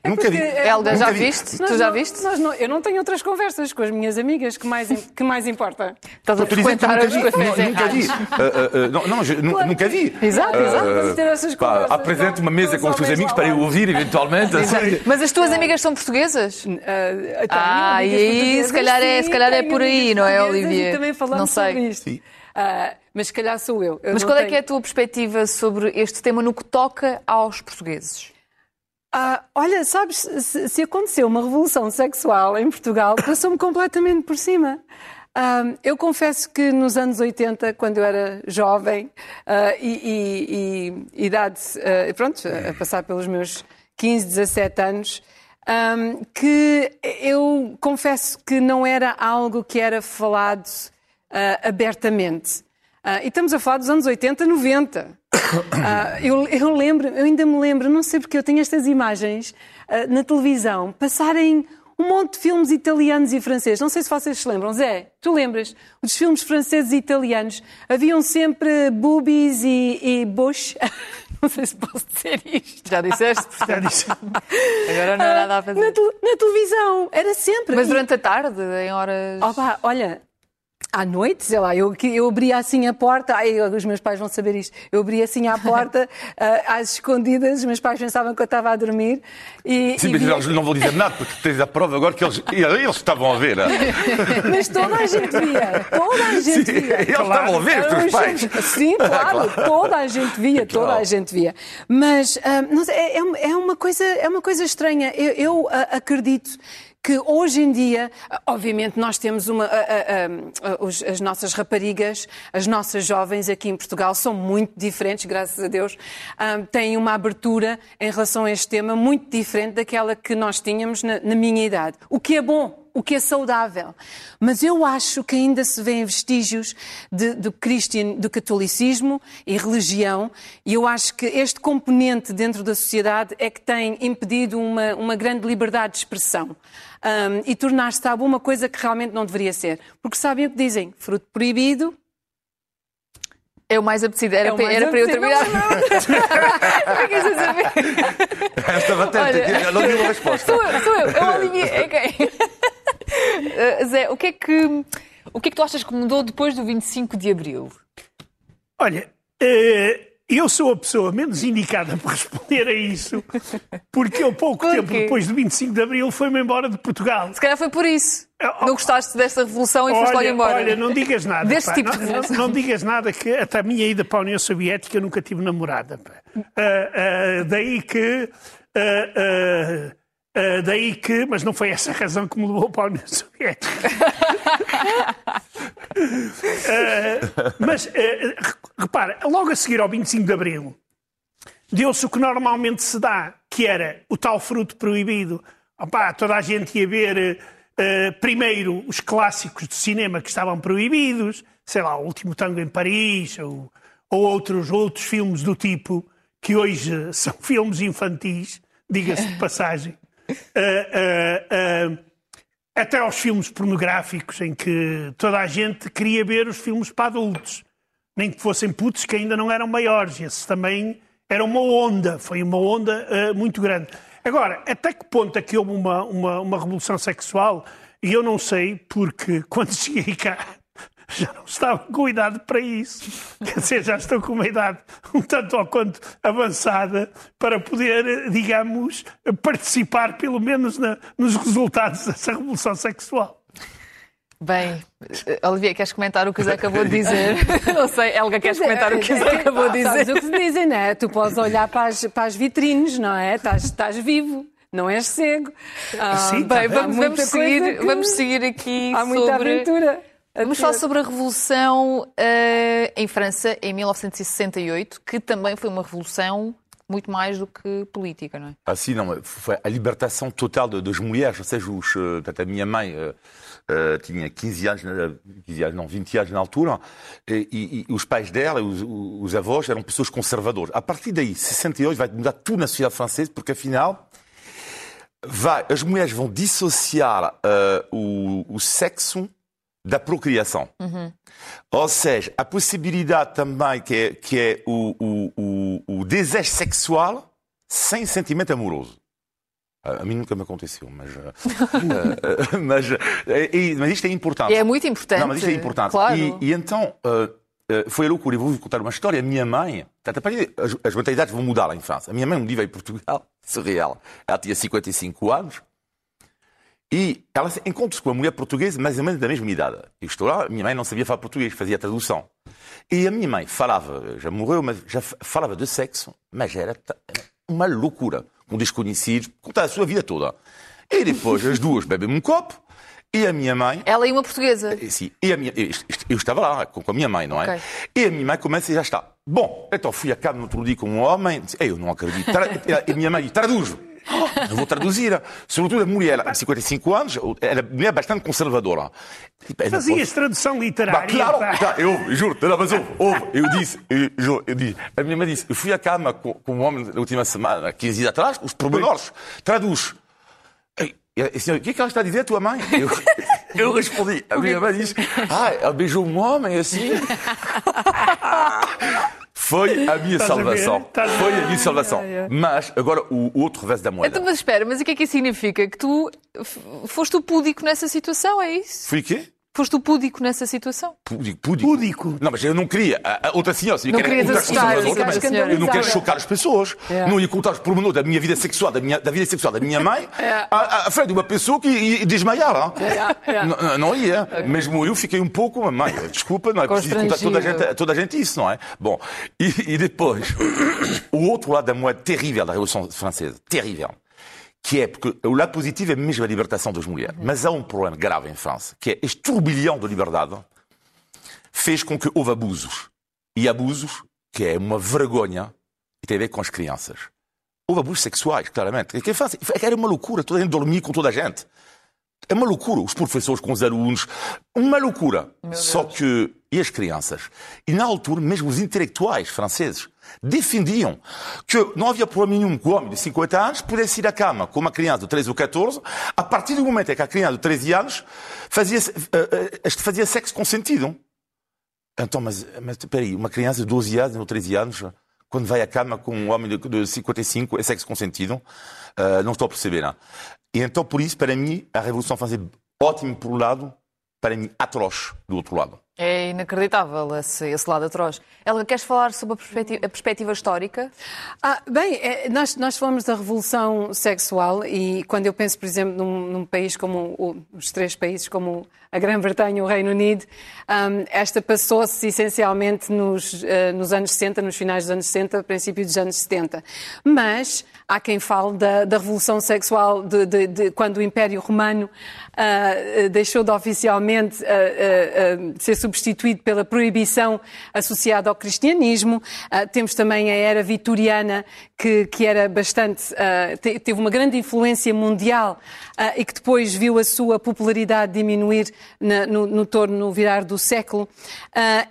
É nunca vi. Helga, nunca já vi. viste? Nós tu já não, viste? Não, eu não tenho outras conversas com as minhas amigas que mais, que mais importa. Estás a frequentar as coisas Nunca vi. Uh, uh, não, nunca vi. Exato, exato. Uh. Apresente uma mesa com os teus amigos para eu ouvir eventualmente. Assim. Mas as tuas amigas são portuguesas? ah, e aí se calhar, é, se calhar é por aí, não é, Olivia? também falamos não sei. sobre isto. Uh, mas se calhar sou eu. eu mas qual tenho... é que é a tua perspectiva sobre este tema no que toca aos portugueses? Uh, olha, sabes, se, se, aconteceu uma revolução sexual em Portugal, passou-me completamente por cima. Uh, eu confesso que nos anos 80, quando eu era jovem uh, e, e, e, idade, uh, pronto, a passar pelos meus 15, 17 anos, um, que eu confesso que não era algo que era falado uh, abertamente. Uh, e estamos a falar dos anos 80, 90. Uh, eu, eu, lembro, eu ainda me lembro, não sei porque eu tenho estas imagens uh, na televisão, passarem um monte de filmes italianos e franceses. Não sei se vocês se lembram. Zé, tu lembras? Os filmes franceses e italianos haviam sempre boobies e, e bush. Não sei se posso dizer isto. Já disseste? Já disse. Agora não há nada a fazer. Na, na, televisão, era sempre. Mas durante a tarde, em horas. Opa, olha, à noite, sei lá, eu, eu abria assim a porta, ai, os meus pais vão saber isto, eu abria assim a porta, uh, às escondidas, os meus pais pensavam que eu estava a dormir. E, Sim, e mas via... eles não vão dizer nada, porque tens a prova agora que eles, eles estavam a ver. mas toda a gente via, toda a gente Sim, via. Eles claro. estavam a ver, os teus pais. Sim, claro, claro, toda a gente via, toda claro. a gente via. Mas não sei, é, é, uma coisa, é uma coisa estranha. Eu, eu uh, acredito que hoje em dia, obviamente, nós temos uma. as nossas raparigas, as nossas jovens aqui em Portugal são muito diferentes, graças a Deus, têm uma abertura em relação a este tema muito diferente daquela que nós tínhamos na, na minha idade. O que é bom, o que é saudável. Mas eu acho que ainda se vêem vestígios de, do, Christian, do catolicismo e religião, e eu acho que este componente dentro da sociedade é que tem impedido uma, uma grande liberdade de expressão. Um, e tornar-se tabu uma coisa que realmente não deveria ser. Porque sabem o que dizem? Fruto proibido, é o mais apetecido. Era, é para, era para eu terminar. Estava atento, não tinha uma resposta. Sou eu, sou eu. Eu alinhei. Ok. Uh, Zé, o que, é que, o que é que tu achas que mudou depois do 25 de Abril? Olha, uh, eu sou a pessoa menos indicada para responder a isso, porque eu pouco por tempo depois do 25 de Abril foi-me embora de Portugal. Se calhar foi por isso. Não gostaste desta revolução e olha, foste logo embora. Olha, não digas nada. Deste pá. tipo não, de revolução. Não, não, digas nada que até a minha ida para a União Soviética eu nunca tive namorada. Uh, daí que... Uh, daí que, mas não foi essa a razão que me levou para a União Soviética. uh, mas, uh, repara, logo a seguir ao 25 de Abril, deu-se o que normalmente se dá, que era o tal fruto proibido. Opa, toda a gente ia ver primeiro os clássicos do cinema que estavam proibidos, sei lá, O Último Tango em Paris, ou, ou outros, outros filmes do tipo, que hoje são filmes infantis, diga-se de passagem. Uh, uh, uh, até aos filmes pornográficos em que toda a gente queria ver os filmes para adultos, nem que fossem putos que ainda não eram maiores. Esse também era uma onda, foi uma onda muito grande. Agora, até que ponto é que houve uma, uma, uma revolução sexual? E eu não sei, porque quando cheguei cá já não estava com idade para isso. Quer dizer, já estou com uma idade um tanto ou quanto avançada para poder, digamos, participar pelo menos na, nos resultados dessa revolução sexual. Bem, Olivia, queres comentar o que o Zé acabou de dizer? Não sei, Helga, queres comentar o que o Zé acabou de dizer? Sabes o que se dizem, não é? Tu podes olhar para as, para as vitrines, não é? Estás, estás vivo. Não és cego. Ah, Sim, bem, vamos, vamos, seguir, que... vamos seguir aqui Há muita sobre... aventura. Vamos falar sobre a Revolução uh, em França, em 1968, que também foi uma revolução muito mais do que política, não é? Ah, sim, não. Foi a libertação total das mulheres. Ou seja, os, a minha mãe uh, uh, tinha 15 anos, 15 anos, não, 20 anos na altura, e, e, os pais dela, os, os, avós, eram pessoas conservadoras. A partir daí, 68, vai mudar tudo na sociedade francesa, porque afinal. Vai, as mulheres vão dissociar o, o sexo da procriação. Uhum. Ou seja, a possibilidade também que é, que é o, o, o, desejo sexual sem sentimento amoroso. A mim nunca me aconteceu, mas, uh, uh, mas, uh, mas isto é importante. É muito importante. Não, mas isto é importante. Claro. E, e então, foi a loucura. E vou-vos contar uma história. A minha mãe, as, as mentalidades vão mudar lá em França. A minha mãe um dia veio em Portugal, surreal. Ela tinha 55 anos. E ela encontra-se com uma mulher portuguesa mais ou menos da mesma idade. Eu estou lá, minha mãe não sabia falar português, fazia tradução. E a minha mãe falava, já morreu, mas já falava de sexo, mas era uma loucura. Com desconhecidos, contar a sua vida toda. E depois as duas bebem um copo, e a minha mãe. Ela e uma portuguesa. Eh, sim, e a minha, eu estava lá com a minha mãe, não é? Okay. E a minha mãe começa e já está. Bom, então fui a cabo no outro dia com um homem, disse, eu não acredito. E a minha mãe traduz. Eu vou traduzir. Sobretudo a mulher, de 55 anos, era mulher bastante conservadora. Tipo, Fazias tradução literária? Bah, claro, tá, eu juro, mas ouve, ouve, eu disse, eu, eu, eu disse, a minha mãe disse, eu fui à cama com, com um homem na última semana, 15 dias atrás, os pormenores, traduz. E, o que é que ela está a dizer, a tua mãe? Eu, eu respondi, a minha mãe disse, ah, ela beijou um homem assim. Foi a minha salvação. A Foi a minha salvação. Mas, agora, o outro revés da moeda. Então, mas espera, mas o que é que isso significa? Que tu foste o púdico nessa situação, é isso? Fui quê? Foste o púdico nessa situação? Púdico, púdico. Púdico. Não, mas eu não queria. A, outra senhora, eu não queria assustar, Eu não quero chocar as pessoas. É. Não ia contar os pormenores da minha vida sexual, da, minha, da vida sexual da minha mãe, é. à, à frente de uma pessoa que ia desmaiar. É. é. Não, não, ia. Mesmo eu fiquei um pouco, mãe, desculpa, não é preciso contar toda a gente, toda a gente isso, não é? Bom, e, e depois, o outro lado da moeda terrível da Revolução Francesa, terrível que é porque o lado positivo é mesmo a libertação das mulheres. Mas há um problema grave em França, que é este turbilhão de liberdade fez com que houve abusos. E abusos que é uma vergonha e tem a ver com as crianças. Houve abusos sexuais, claramente. Que é era uma loucura, toda a gente dormia com toda a gente. É uma loucura. Os professores com os alunos. Uma loucura. Só que. E as crianças? E na altura, mesmo os intelectuais franceses defendiam que não havia problema nenhum que o homem de 50 anos pudesse ir à cama com uma criança de 13 ou 14, a partir do momento em que a criança de 13 anos fazia, uh, uh, fazia sexo consentido. Então, mas, mas peraí, uma criança de 12 anos ou 13 anos, quando vai à cama com um homem de, de 55, é sexo consentido? Uh, não estou a perceber. Não. E então, por isso, para mim, a Revolução Francesa, ótimo por um lado, para mim, atroz do outro lado. É inacreditável esse, esse lado atroz. Ela queres falar sobre a perspectiva, a perspectiva histórica? Ah, bem, é, nós, nós falamos da revolução sexual e quando eu penso, por exemplo, num, num país como o, os três países como a Grã-Bretanha o Reino Unido, um, esta passou-se essencialmente nos, uh, nos anos 60, nos finais dos anos 60, princípio dos anos 70. Mas há quem fale da, da revolução sexual de, de, de, quando o Império Romano uh, deixou de oficialmente uh, ser substituído pela proibição associada ao cristianismo. Uh, temos também a era vitoriana, que, que era bastante. Uh, teve uma grande influência mundial uh, e que depois viu a sua popularidade diminuir na, no, no torno, no virar do século.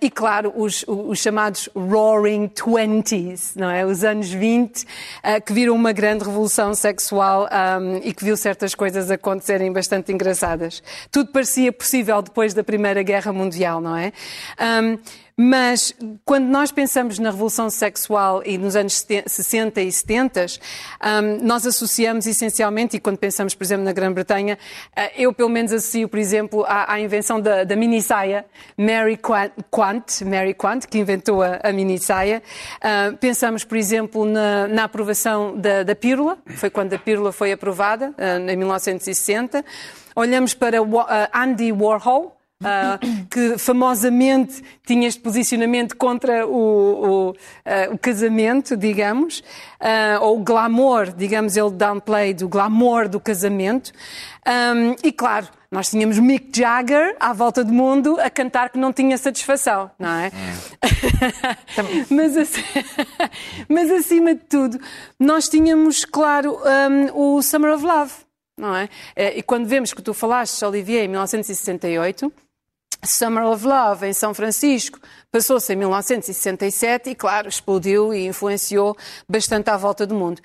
e, claro, os, os, chamados Roaring Twenties, não é? Os anos 20, que viram uma grande revolução sexual um, e que viu certas coisas acontecerem bastante engraçadas. Tudo parecia possível depois da Primeira Guerra Mundial, não é? Um, mas quando nós pensamos na revolução sexual e nos anos 60 e 70, um, nós associamos essencialmente, e quando pensamos, por exemplo, na Grã-Bretanha, uh, eu pelo menos associo, por exemplo, à, à invenção da, da mini saia, Mary Quant, Mary Quant, que inventou a, a mini saia. Uh, pensamos, por exemplo, na, na aprovação da, da pílula, foi quando a pílula foi aprovada, uh, em 1960. Olhamos para Andy Warhol, Uh, que famosamente tinha este posicionamento contra o, o, uh, o casamento, digamos, uh, ou o glamour, digamos, ele downplay do glamour do casamento. Um, e claro, nós tínhamos Mick Jagger à volta do mundo a cantar que não tinha satisfação, não é? Hum. mas, mas, acima de tudo, nós tínhamos, claro, um, o Summer of Love. Não é? E quando vemos que tu falaste, Olivier, em 1968, Summer of Love, em São Francisco, passou-se em 1967 e, claro, explodiu e influenciou bastante à volta do mundo.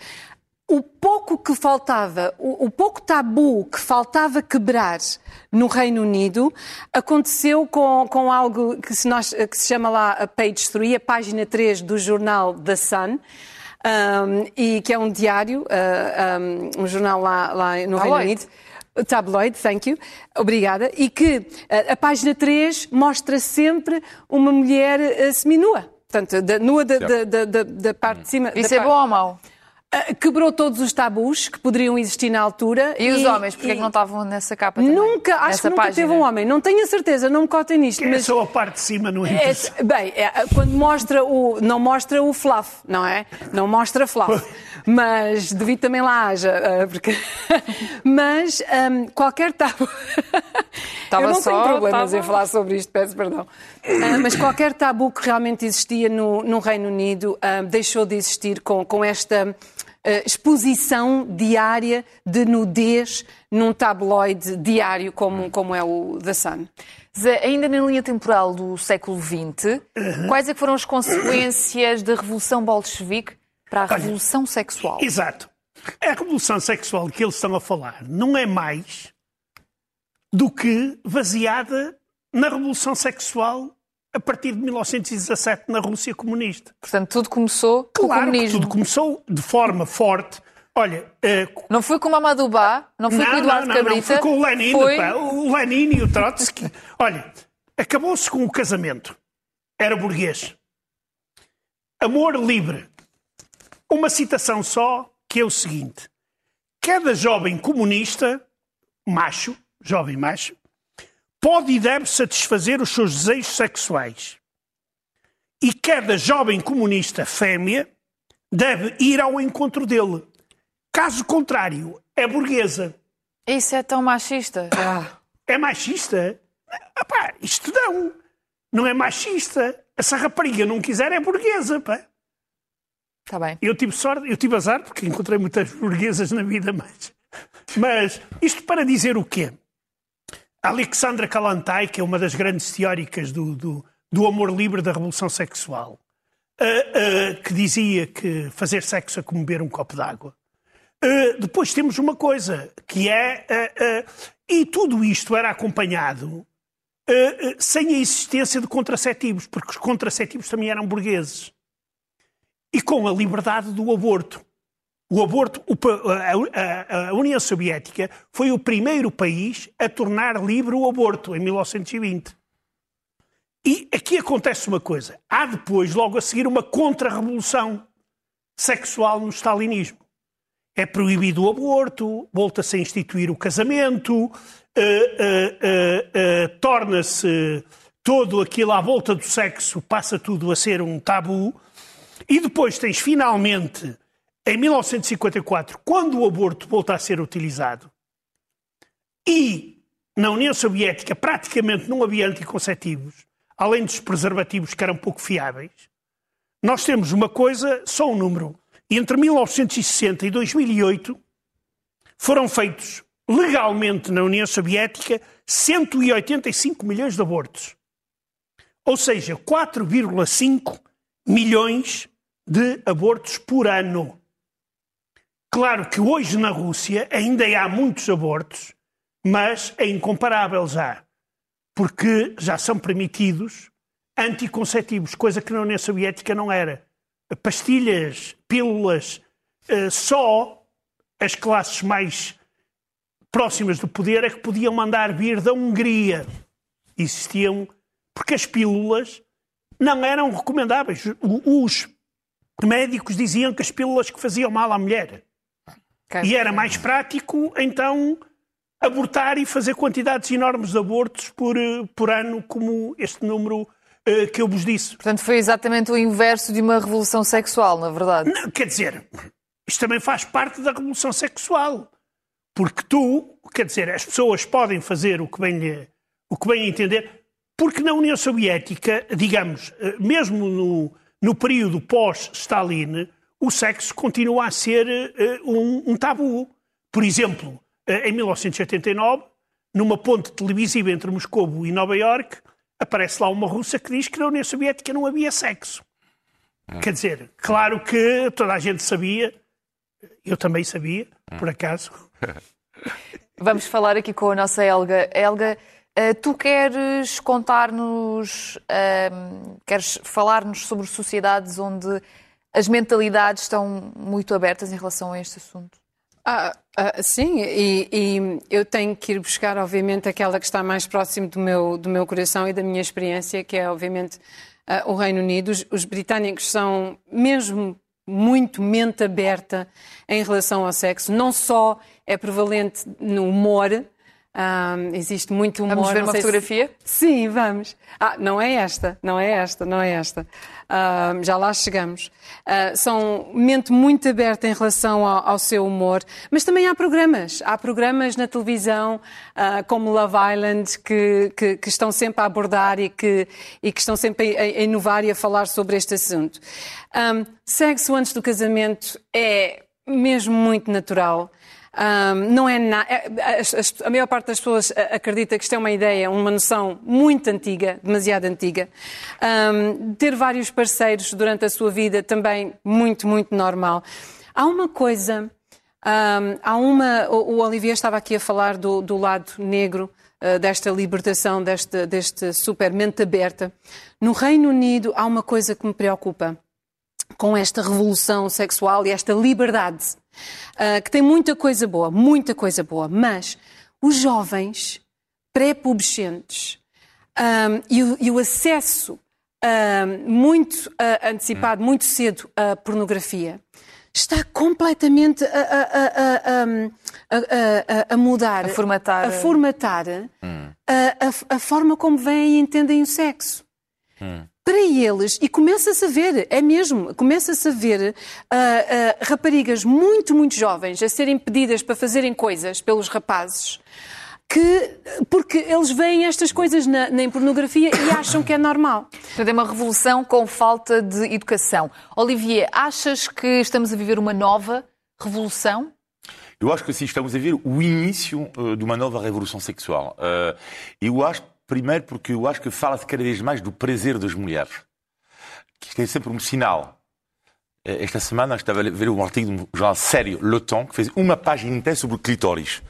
O pouco que faltava, o, o pouco tabu que faltava quebrar no Reino Unido aconteceu com, com algo que se, nós, que se chama lá a Page 3, a página 3 do jornal The Sun. Um, e que é um diário, uh, um, um, jornal lá, lá no Reino Unido. Tabloid, thank you, obrigada, e que a, a página 3 mostra sempre uma mulher uh, seminua. Portanto, da, nua da, da, da, da, parte de cima. Isso é parte... bom ou mau? Uh, quebrou todos os tabus que poderiam existir na altura. E, e os homens, porquê é e... que não estavam nessa capa também? Nunca, acho que nunca página. teve um homem. Não tenho a certeza, não me cotem nisto. Que é mas... É só a parte de cima, não é? é bem, é, quando mostra o... Não mostra o fluff, não é? Não mostra fluff. mas devido também lá haja. Uh, porque... mas um, qualquer tabu... Estava Eu não só, tenho problemas estava... em falar sobre isto, peço perdão. Uh, mas qualquer tabu que realmente existia no, no Reino Unido deixou de existir com, com esta uh, exposição diária de nudez num tabloide diário como, como é o The Sun. Zé, ainda na linha temporal do século XX, uhum. quais é foram as consequências da Revolução Bolchevique para a Revolução Olha, Sexual? Exato. A Revolução Sexual que eles estão a falar não é mais do que baseada na Revolução Sexual a partir de 1917 na Rússia comunista. Portanto, tudo começou com claro o comunismo. tudo começou de forma forte. Olha, uh, não foi com o Mamadou Ba, não foi não, com o Eduardo não, Cabrita. Não, foi com o Lenin, foi... pá, o Lenin e o Trotsky. Olha, acabou-se com o casamento. Era burguês. Amor livre. Uma citação só, que é o seguinte. Cada jovem comunista, macho, jovem macho, pode e deve satisfazer os seus desejos sexuais. E cada jovem comunista fêmea deve ir ao encontro dele. Caso contrário, é burguesa. Isso é tão machista. Ah, é machista? Epá, isto não. Não é machista. Essa rapariga não quiser é burguesa, pá. Está bem. Eu tive sorte, eu tive azar porque encontrei muitas burguesas na vida, mas... Mas isto para dizer o quê? Alexandra Kalantai, que é uma das grandes teóricas do, do, do amor livre da revolução sexual, uh, uh, que dizia que fazer sexo é como beber um copo d'água. Uh, depois temos uma coisa, que é. e tudo isto era acompanhado sem a existência de contraceptivos, porque os contraceptivos também eram burgueses. E com a liberdade do aborto. O aborto, a, União Soviética foi o primeiro país a tornar livre o aborto, em 1920. E aqui acontece uma coisa. Há depois, logo a seguir, uma contra-revolução sexual no stalinismo. É proibido o aborto, volta-se a instituir o casamento, uh, uh, uh, torna-se todo aquilo à volta do sexo, passa tudo a ser um tabu. E depois tens finalmente em 1954, quando o aborto volta a ser utilizado, e na União Soviética praticamente não havia anticonceptivos, além dos preservativos que eram pouco fiáveis, nós temos uma coisa, só um número. Entre 1960 e 2008 foram feitos legalmente na União Soviética 185 milhões de abortos. Ou seja, 4,5 milhões de abortos por ano. Claro que hoje na Rússia ainda há muitos abortos, mas é incomparável já, porque já são permitidos anticonceptivos, coisa que na União Soviética não era. Pastilhas, pílulas, eh, só as classes mais próximas do poder é que podiam mandar vir da Hungria. Existiam, porque as pílulas não eram recomendáveis. Os médicos diziam que as pílulas que faziam mal à mulher. E era mais prático, então, abortar e fazer quantidades enormes de abortos por, eh, por ano, como este número uh, que eu vos disse. Portanto, foi exatamente o inverso de uma revolução sexual, na verdade. Não, quer dizer, isto também faz parte da revolução sexual. Porque tu, quer dizer, as pessoas podem fazer o que bem, o que bem entender, porque na União Soviética, digamos, eh, mesmo no, no período pós-Stalin, o sexo continua a ser uh, um, um, tabu. Por exemplo, uh, em 1989, numa ponte televisiva entre Moscou e Nova York, aparece lá uma russa que diz que na União Soviética não havia sexo. Hum. Quer dizer, claro que toda a gente sabia, eu também sabia, hum. por acaso. Vamos falar aqui com a nossa Helga. Helga, uh, tu queres contar-nos, uh, queres falar-nos sobre sociedades onde as mentalidades estão muito abertas em relação a este assunto? Ah, ah, sim, e, e, eu tenho que ir buscar, obviamente, aquela que está mais próximo do meu, do meu coração e da minha experiência, que é, obviamente, ah, o Reino Unido. Os, os, britânicos são mesmo muito mente aberta em relação ao sexo. Não só é prevalente no humor, um, existe muito humor. Vamos ver uma fotografia? Se... Sim, vamos. Ah, não é esta, não é esta, não é esta. Já lá chegamos. Uh, são mente muito aberta em relação ao, ao, seu humor, mas também há programas. Há programas na televisão, uh, como Love Island, que, que, que, estão sempre a abordar e que, e que estão sempre a, a abilitar e a falar sobre este assunto. Um, sexo antes do casamento é mesmo muito natural. Um, não é, na... É, a, maior parte das pessoas acredita que isto é uma ideia, uma noção muito antiga, demasiado antiga. Um, ter vários parceiros durante a sua vida também muito, muito normal. Há uma coisa, um, há uma. O, o Olivier estava aqui a falar do, do lado negro uh, desta libertação, deste, deste super mente aberta. No Reino Unido há uma coisa que me preocupa com esta revolução sexual e esta liberdade, uh, que tem muita coisa boa, muita coisa boa, mas os jovens pré-pubescentes um, e, o, e, o acesso um, muito uh, antecipado, muito cedo à pornografia, está completamente a, a, a, a, mudar, a formatar, a, formatar hum. a, forma como veem e entendem o sexo. Hum para eles, e começa-se a ver, é mesmo, começa-se a ver uh, uh, raparigas muito, muito jovens a serem pedidas para fazerem coisas pelos rapazes. Que, porque eles veem estas coisas na, na pornografia e acham que é normal. Portanto, é uma revolução com falta de educação. Olivier, achas que estamos a viver uma nova revolução? Eu acho que sim, estamos a ver o início uh, de uma nova revolução sexual. Uh, eu acho, primeiro, porque eu acho que fala-se cada vez mais do prazer das mulheres. Que é sempre um sinal. Uh, esta semana estava a ver um artigo de um jornal sério, Le Temps, que fez uma página inteira sobre o clitóris.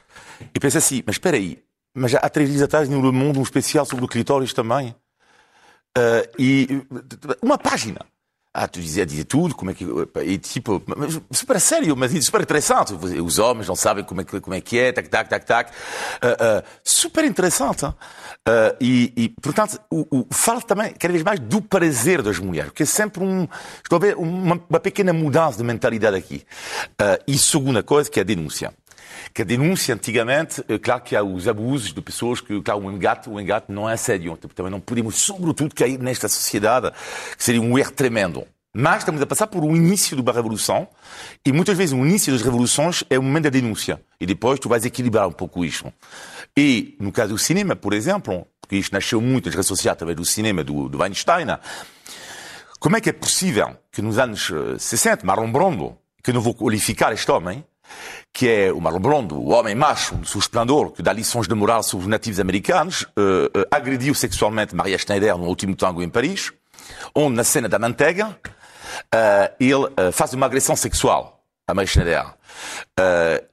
E pensei assim, mas espera aí, mas há três dias atrás no Le Monde um especial sobre o clitóris também. Uh, e uma página. Ah, tu dizia, dizia tudo, como é que. E tipo, super sério, mas super interessante. Os homens não sabem como é que, como é, que é, tac, tac, tac, tac. Uh, uh, super interessante. Uh, e, e, portanto, o, o, fala também, cada vez mais, do prazer das mulheres, que é sempre um. Estou a ver uma, uma pequena mudança de mentalidade aqui. e segunda coisa, que é a denúncia que a denúncia antigamente, é claro que há os abusos de pessoas que, claro, o engate, o engate não é assédio. Também não podemos, sobretudo, cair nesta sociedade, que seria um erro tremendo. Mas estamos a passar por um início de uma revolução e muitas vezes o início das revoluções é o momento da denúncia. E depois tu vais equilibrar um pouco isto. E no caso do cinema, por exemplo, porque isto nasceu muito nas redes sociais através do cinema do, do Weinstein, como é que é possível que nos anos 60, Marlon Brando, que não vou qualificar este homem, que é o Marlon Brando, o homem macho, no seu esplendor, que dá lições de moral sobre os nativos americanos, uh, uh, agrediu sexualmente Maria Schneider no último tango em Paris, onde, na cena da manteiga, uh, ele faz uma agressão sexual a Maria Schneider.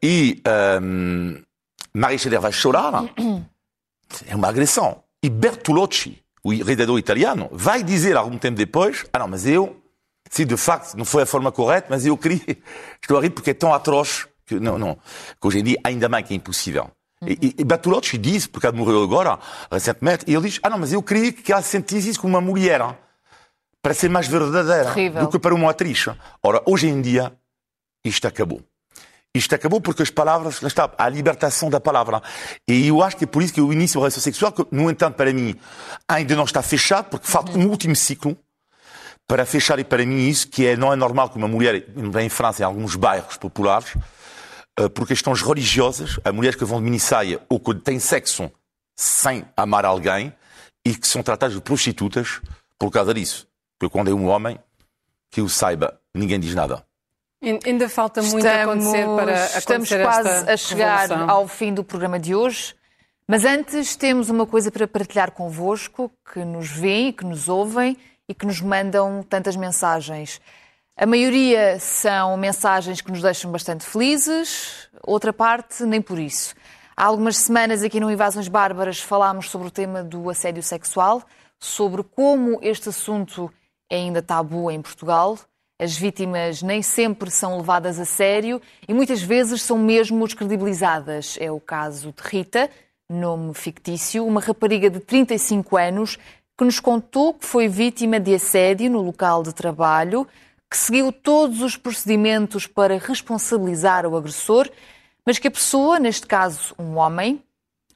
e um, Maria Schneider vai chorar. É uma agressão. E Bertolucci, o redator italiano, vai dizer algum tempo depois: Ah, não, mas eu se de facto não foi a forma correta, mas eu queria. Estou a rir porque é tão atroz que, não, não, que hoje em dia ainda mais que é impossível. Uhum. E, e Bertolucci disse, porque ele morreu agora, recentemente, e ele diz: Ah, não, mas eu queria que ela sentisse isso como uma mulher, para ser mais verdadeira Terrível. do que para uma atriz. Ora, hoje em dia, isto acabou. Isto acabou porque as palavras, lá está, a libertação da palavra. E eu acho que é por isso que o início da relação sexual, que, no entanto, para mim, ainda não está fechado, porque falta uhum. um último ciclo para fechar e para mim isso, que é, não é normal que uma mulher, em França, em alguns bairros populares, eh, por questões religiosas, a mulheres que vão de minissaia ou que têm sexo sem amar alguém e que são tratadas de prostitutas por causa disso. Porque quando é um homem, que o saiba, ninguém diz nada. Ainda falta muito estamos, acontecer para acontecer Estamos quase a chegar revolução. ao fim do programa de hoje. Mas antes temos uma coisa para partilhar convosco, que nos veem e que nos ouvem e que nos mandam tantas mensagens. A maioria são mensagens que nos deixam bastante felizes, outra parte nem por isso. Há algumas semanas aqui no Invasões Bárbaras falámos sobre o tema do assédio sexual, sobre como este assunto é ainda tabu em Portugal. As vítimas nem sempre são levadas a sério e muitas vezes são mesmo descredibilizadas. É o caso de Rita, nome fictício, uma rapariga de 35 anos que nos contou que foi vítima de assédio no local de trabalho, que seguiu todos os procedimentos para responsabilizar o agressor, mas que a pessoa, neste caso um homem,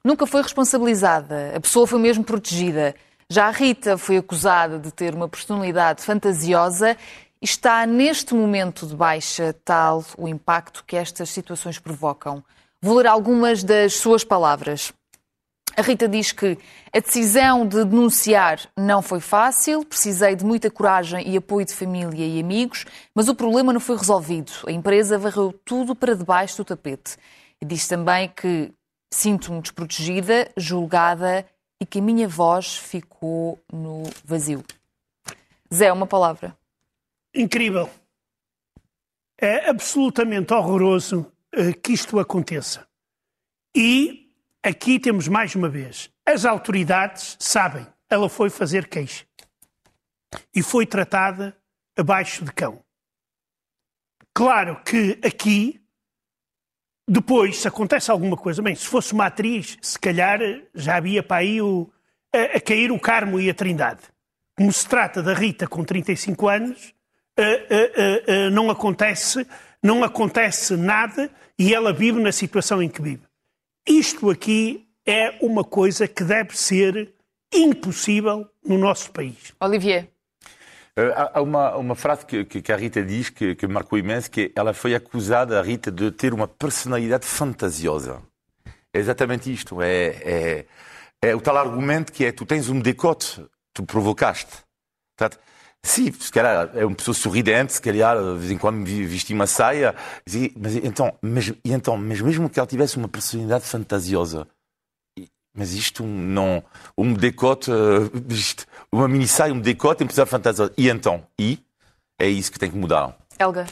nunca foi responsabilizada. A pessoa foi mesmo protegida. Já a Rita foi acusada de ter uma personalidade fantasiosa e está neste momento de baixa tal o impacto que estas situações provocam. Vou ler algumas das suas palavras. A Rita diz que a decisão de denunciar não foi fácil, precisei de muita coragem e apoio de família e amigos, mas o problema não foi resolvido. A empresa varreu tudo para debaixo do tapete. Diz também que sinto-me desprotegida, julgada e que a minha voz ficou no vazio. Zé, uma palavra. Incrível. É absolutamente horroroso eh, que isto aconteça. E Aqui temos mais uma vez. As autoridades sabem, ela foi fazer queixa. E foi tratada abaixo de cão. Claro que aqui, depois, se acontece alguma coisa, bem, se fosse uma atriz, se calhar já havia para aí o, a, a cair o Carmo e a Trindade. Como se trata da Rita com 35 anos, uh, uh, não, acontece, não acontece nada e ela vive na situação em que vive. Isto aqui é uma coisa que deve ser impossível no nosso país. Olivier. Uh, há uma, uma frase que, que, a Rita diz que, que marcou imenso, que ela foi acusada, a Rita, de ter uma personalidade fantasiosa. É exatamente isto. É, é, é o tal argumento que é tu tens um decote, tu provocaste. Sim, se calhar é uma pessoa sorridente, se calhar de vez em quando vestia uma saia. Mas então, mas, então, mas mesmo que ela tivesse uma personalidade fantasiosa, mas isto não. Um decote, isto, uma mini saia, um decote, uma fantasiosa. E então? E? É isso que tem que mudar. Helga.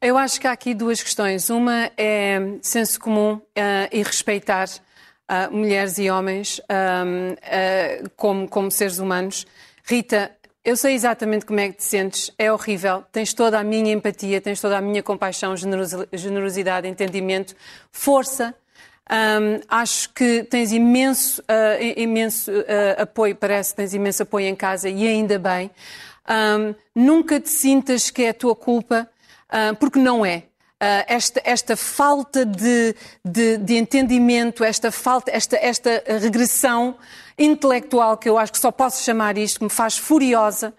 Eu acho que há aqui duas questões. Uma é senso comum uh, e respeitar uh, mulheres e homens um, uh, como, como seres humanos. Rita, eu sei exatamente como é que te sentes, é horrível. Tens toda a minha empatia, tens toda a minha compaixão, generosidade, entendimento, força. Um, acho que tens imenso, uh, imenso uh, apoio, parece que tens imenso apoio em casa e ainda bem. Um, nunca te sintas que é a tua culpa, uh, porque não é. Uh, esta, esta, falta de, de, de, entendimento, esta falta, esta, esta regressão intelectual, que eu acho que só posso chamar isto, que me faz furiosa,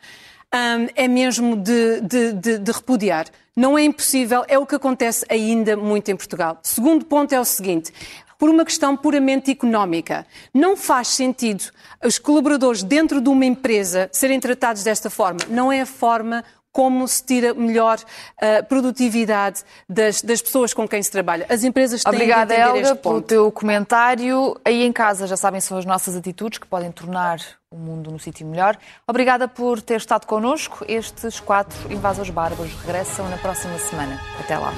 é mesmo de, de, repudiar. Não é impossível, é o que acontece ainda muito em Portugal. Segundo ponto é o seguinte: por uma questão puramente económica. Não faz sentido os colaboradores dentro de uma empresa serem tratados desta forma. Não é a forma como se tira melhor uh, produtividade das, das, pessoas com quem se trabalha. As empresas têm Obrigada, que Helga, pelo teu comentário. Aí em casa já sabem são as nossas atitudes que podem tornar o mundo no sítio melhor. Obrigada por ter estado connosco. Estes quatro invasores bárbaros regressam na próxima semana. Até lá.